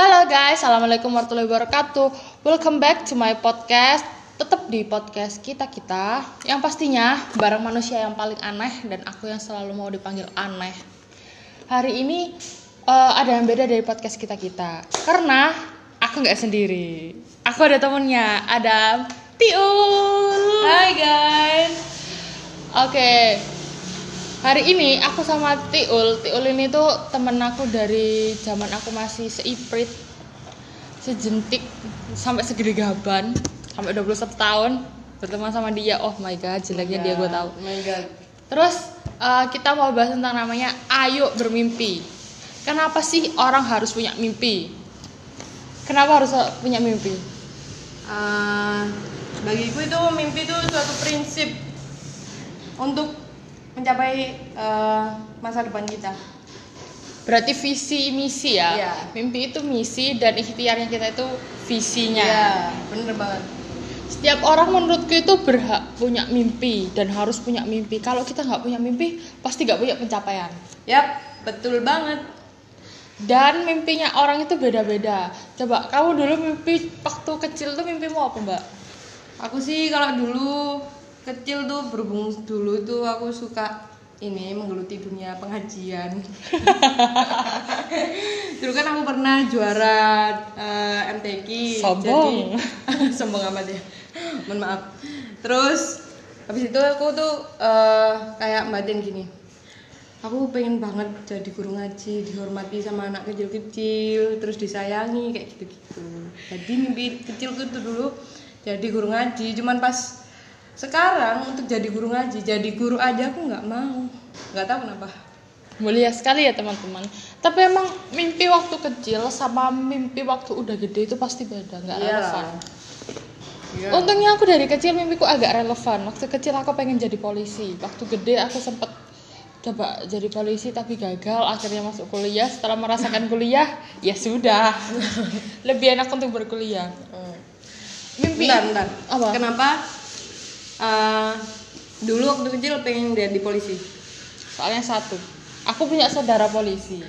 Halo guys, assalamualaikum warahmatullahi wabarakatuh. Welcome back to my podcast. Tetap di podcast kita kita, yang pastinya bareng manusia yang paling aneh dan aku yang selalu mau dipanggil aneh. Hari ini eh, ada yang beda dari podcast kita kita, karena aku nggak sendiri. Aku ada temennya, ada Tiul. Hai guys. Oke. Hari ini aku sama Tiul. Tiul ini tuh temen aku dari zaman aku masih seiprit, sejentik sampai segede gaban, sampai 21 tahun berteman sama dia. Oh my god, jeleknya dia gue tahu. Oh my god. Terus eh, kita mau bahas tentang namanya ayo bermimpi. Kenapa sih orang harus punya mimpi? Kenapa harus punya mimpi? Ah, bagiku itu mimpi itu suatu prinsip untuk mencapai eh, masa depan kita. Berarti visi misi ya. Iya. Mimpi itu misi dan ikhtiarnya kita itu visinya. Iya, bener banget. Setiap orang menurutku itu berhak punya mimpi dan harus punya mimpi. Kalau kita nggak punya mimpi, pasti nggak punya pencapaian. Yap, betul banget. Dan mimpinya orang itu beda-beda. Coba kamu dulu mimpi waktu kecil tuh mimpimu apa mbak? Aku sih kalau dulu kecil tuh berhubung dulu tuh aku suka ini menggeluti dunia pengajian. dulu kan aku pernah juara eh, MTQ. Sombong. Jadi, sombong amat ya. Mohon maaf. Terus habis itu aku tuh eh, kayak batin gini. Aku pengen banget jadi guru ngaji, dihormati sama anak kecil-kecil, terus disayangi kayak gitu-gitu. Jadi mimpi kecilku tuh dulu jadi guru ngaji, cuman pas sekarang untuk jadi guru ngaji, jadi guru aja aku nggak mau, nggak tahu kenapa. Mulia sekali ya teman-teman. Tapi emang mimpi waktu kecil sama mimpi waktu udah gede itu pasti beda, nggak Iya. relevan. Iya. Untungnya aku dari kecil mimpiku agak relevan. Waktu kecil aku pengen jadi polisi. Waktu gede aku sempet coba jadi polisi tapi gagal. Akhirnya masuk kuliah. Setelah merasakan kuliah, ya sudah. Lebih enak untuk berkuliah. Hmm. Mimpi. Bentar, bentar. Apa? Kenapa? Eh, dulu waktu kecil pengen jadi polisi. Soalnya satu, aku punya saudara polisi.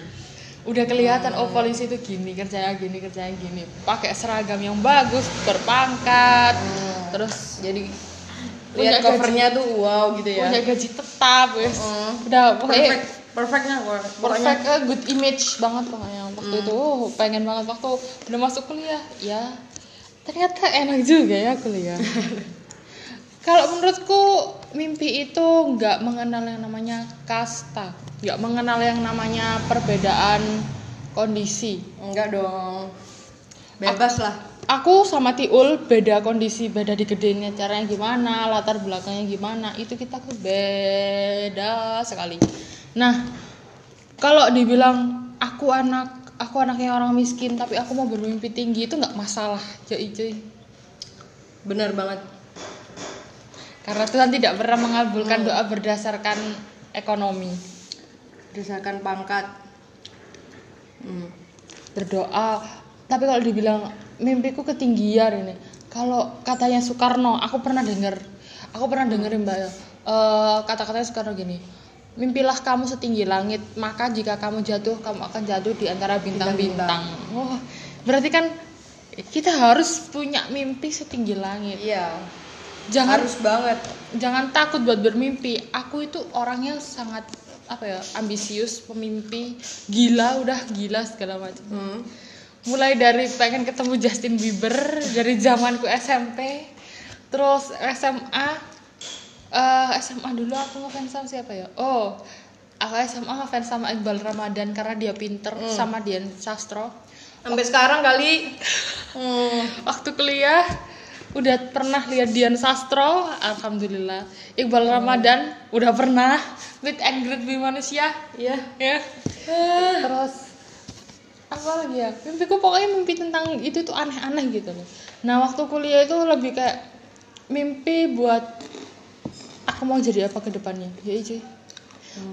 Udah kelihatan oh polisi itu gini kerjanya gini kerjanya gini. Pakai seragam yang bagus, berpangkat, terus Jadi lihat gaji. covernya tuh wow gitu ya. punya gaji tetap, wes. Hmm. Udah pokoknya Perfect, perfectnya perfect eh, good image banget pokoknya waktu itu oh, pengen banget waktu udah masuk kuliah ya ternyata enak juga ya kuliah kalau menurutku mimpi itu nggak mengenal yang namanya kasta nggak mengenal yang namanya perbedaan kondisi Enggak dong. Bebas lah. aku sama Tiul beda kondisi beda digedenya caranya gimana latar belakangnya gimana itu kita tuh beda sekali nah kalau dibilang aku anak aku anaknya orang miskin tapi aku mau bermimpi tinggi itu nggak masalah cuy cuy Bener banget. Karena Tuhan tidak pernah mengabulkan doa berdasarkan ekonomi Berdasarkan pangkat. Hmm. berdoa tapi kalau dibilang mimpiku ketinggian ini kalau katanya Soekarno aku pernah dengar aku pernah dengerin mbak eh, kata-katanya Soekarno gini mimpilah kamu setinggi langit maka jika kamu jatuh kamu akan jatuh di antara bintang-bintang wah berarti kan kita harus punya mimpi setinggi langit Iya. Jangan Harus banget. jangan takut buat bermimpi aku itu orangnya sangat apa ya ambisius pemimpi gila udah gila segala macam Hmm. mulai dari pengen ketemu Justin Bieber dari zamanku SMP terus SMA eh, SMA dulu aku ngefans sama siapa ya oh aku SMA ngefans sama Iqbal Ramadan karena dia pinter sama Dian Sastro Sampai sekarang kali. Hmm. waktu kuliah udah pernah lihat Dian Sastro? Alhamdulillah. Iqbal Ramadan? Udah pernah. Meet and greet di manusia? Iya. ya. Terus? Apa lagi ya? Mimpiku pokoknya mimpi tentang itu tuh aneh-aneh gitu loh. Nah waktu kuliah itu lebih kayak mimpi buat aku mau jadi apa ke depannya. Ya cuy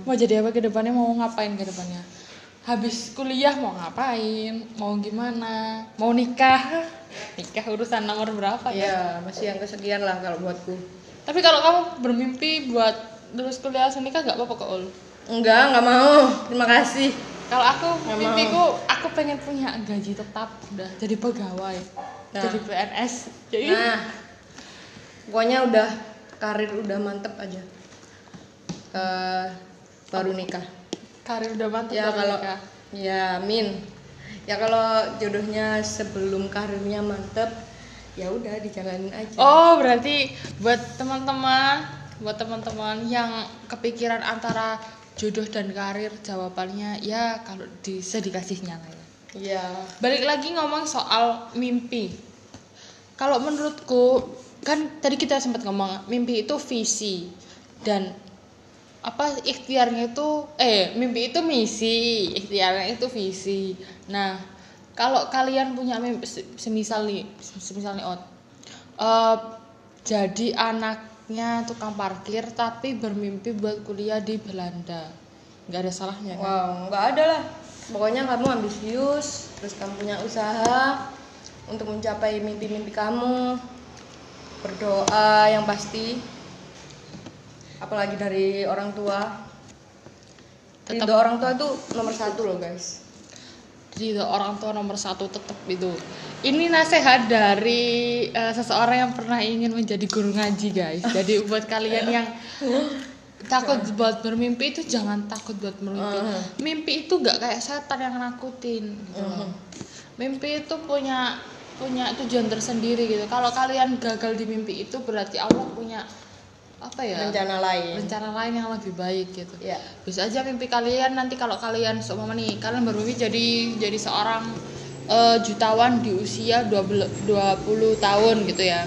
mau jadi apa ke depannya? Mau ngapain ke depannya habis kuliah mau ngapain mau gimana mau nikah nikah urusan nomor berapa ya Iya, masih yang kesekian lah kalau buatku. tapi kalau kamu bermimpi buat terus kuliah langsung nikah gak apa-apa ul Enggak, enggak mau. Terima kasih. kalau aku Nggak mimpiku aku pengen punya gaji tetap udah jadi pegawai Nah. jadi PNS jadi Nah, pokoknya udah karir udah mantep aja. Eh, baru nikah. Karir udah mantap Ya kalau nikah. ya min. Ya kalau jodohnya sebelum karirnya mantep, ya udah dijalanin aja. Oh, berarti buat teman-teman, buat teman-teman yang kepikiran antara jodoh dan karir, jawabannya ya kalau bisa dikasihnya lah ya. Iya. Balik lagi ngomong soal mimpi. Kalau menurutku kan tadi kita sempat ngomong mimpi itu visi dan apa ikhtiarnya itu eh mimpi itu misi, ikhtiarnya itu visi. Nah, kalau kalian punya mimpi se- semisal nih, semisal nih eh, jadi anaknya tukang parkir tapi bermimpi buat kuliah di Belanda. nggak ada salahnya kan? Wow, nggak ada lah. Pokoknya kamu ambisius, terus kamu punya usaha untuk mencapai mimpi-mimpi kamu. Berdoa yang pasti. Apalagi dari orang tua. Tetap- Ridho orang tua tuh nomor satu loh guys. Jadi orang tua nomor satu tetap itu. Ini nasihat dari eh, seseorang yang pernah ingin menjadi guru ngaji guys. Jadi buat kalian yang takut buat bermimpi itu jangan takut buat bermimpi. Uh-huh. Mimpi itu gak kayak setan yang nakutin. gitu loh. Mimpi itu punya punya tujuan tersendiri gitu. Kalau kalian gagal di mimpi itu berarti Allah punya apa ya? Rencana lain. rencana lain yang lebih baik gitu Ya. bisa aja mimpi kalian nanti kalau kalian seumpama nih kalian bermimpi jadi jadi seorang eh, jutawan di usia 20, 20 tahun gitu ya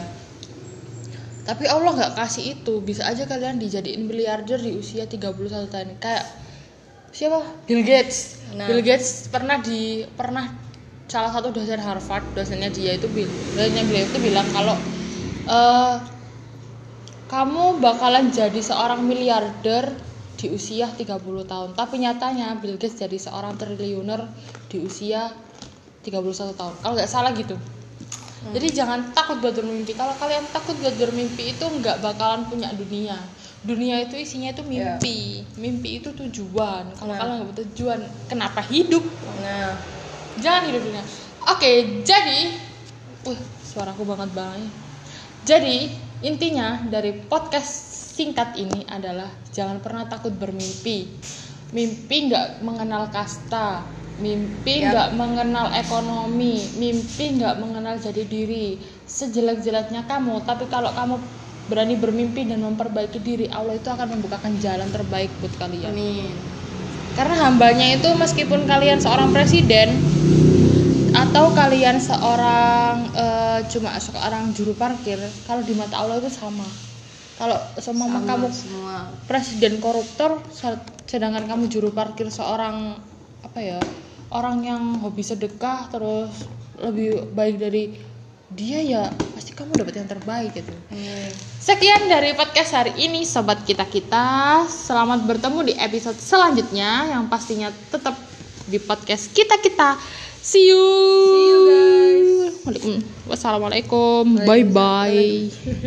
tapi Allah nggak kasih itu bisa aja kalian dijadiin miliarder di usia 31 tahun kayak siapa Bill Gates Nah. Bill Gates pernah di pernah salah satu dosen Harvard dosennya dia itu bil dosennya beliau itu bilang kalau eh, kamu bakalan jadi seorang miliarder di usia 30 tahun. Tapi nyatanya Bill Gates jadi seorang triliuner di usia 31 tahun. Kalau nggak salah gitu. Jadi jangan takut buat bermimpi. Kalau kalian takut buat bermimpi itu nggak bakalan punya dunia. Dunia itu isinya itu mimpi. Mimpi itu tujuan. Kalau Nah. kalian nggak bertujuan kenapa hidup? Nah, jangan hidup dunia. Oke jadi uh suaraku banget banget. Jadi intinya dari podcast singkat ini adalah jangan pernah takut bermimpi mimpi nggak mengenal kasta mimpi Yap. nggak mengenal ekonomi mimpi nggak mengenal jadi diri sejelek-jeleknya kamu tapi kalau kamu berani bermimpi dan memperbaiki diri Allah itu akan membukakan jalan terbaik buat kalian amin. karena hambanya itu meskipun kalian seorang presiden atau kalian seorang eh, cuma seorang juru parkir, kalau di mata Allah itu sama. Kalau seumpama Sama kamu semua. presiden koruptor, sedangkan kamu juru parkir seorang apa ya orang yang hobi sedekah terus lebih baik dari dia ya pasti kamu dapat yang terbaik gitu. Amin. Sekian dari podcast hari ini sobat kita-kita. Selamat bertemu di episode selanjutnya yang pastinya tetap di podcast kita-kita. See you. See you, guys. Waalaikum- Wassalamualaikum. Bye bye.